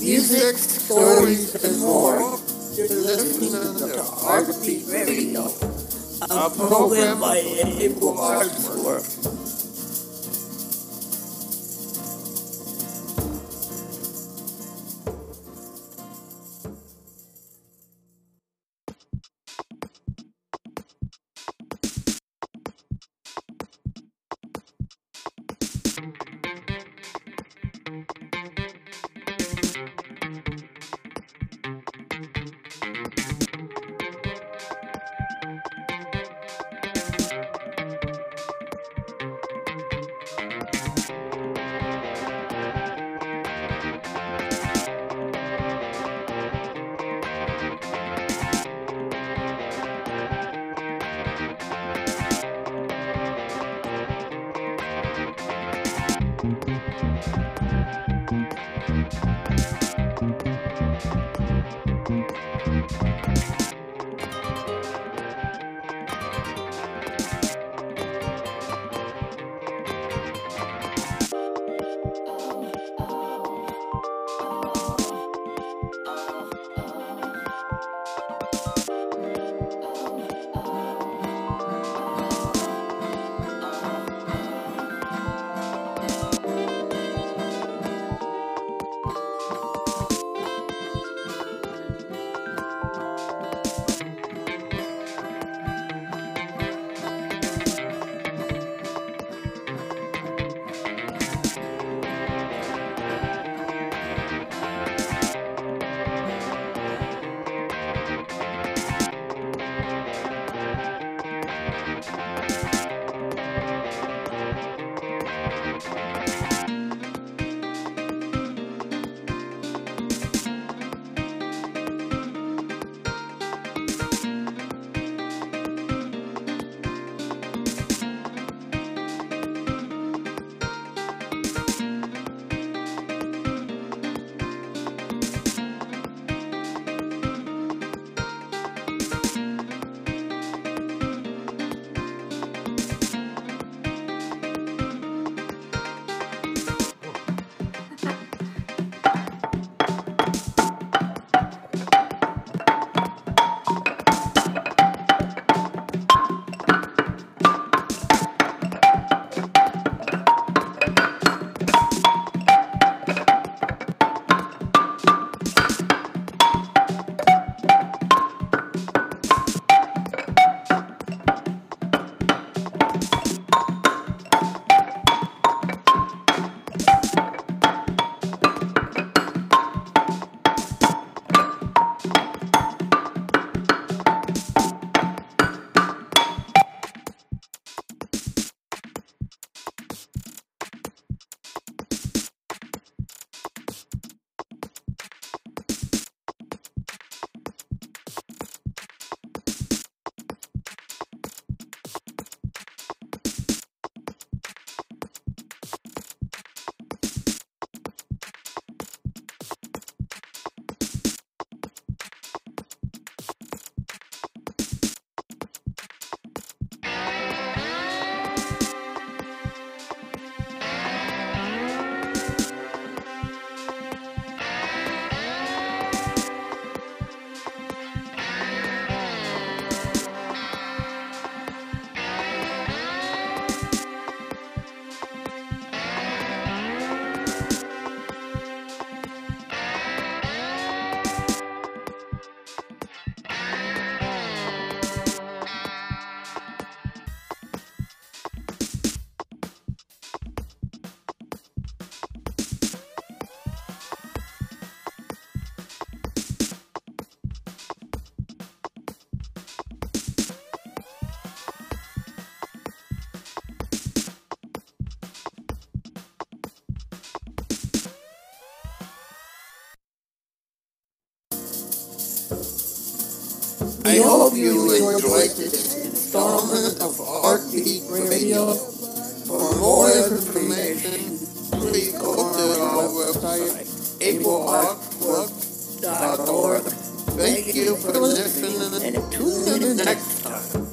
Music, stories, and more. You're listening to Artbeat Radio, a program by Able ArtWork. you enjoyed this installment of Artbeat Radio. For more information, please go to our website, ableartwork.org. Thank you for listening and tune in next time.